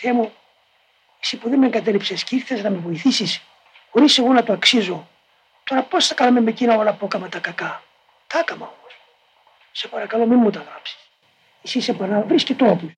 Θεέ μου, εσύ που δεν με εγκατέλειψες και ήρθες να με βοηθήσεις, χωρίς εγώ να το αξίζω. Τώρα πώς θα κάνουμε με εκείνα όλα που έκανα τα κακά; Τα έκανα όμως. Σε παρακαλώ, μην μου τα γράψεις. Εσύ σε παρακαλώ, βρίσκει τρόπους.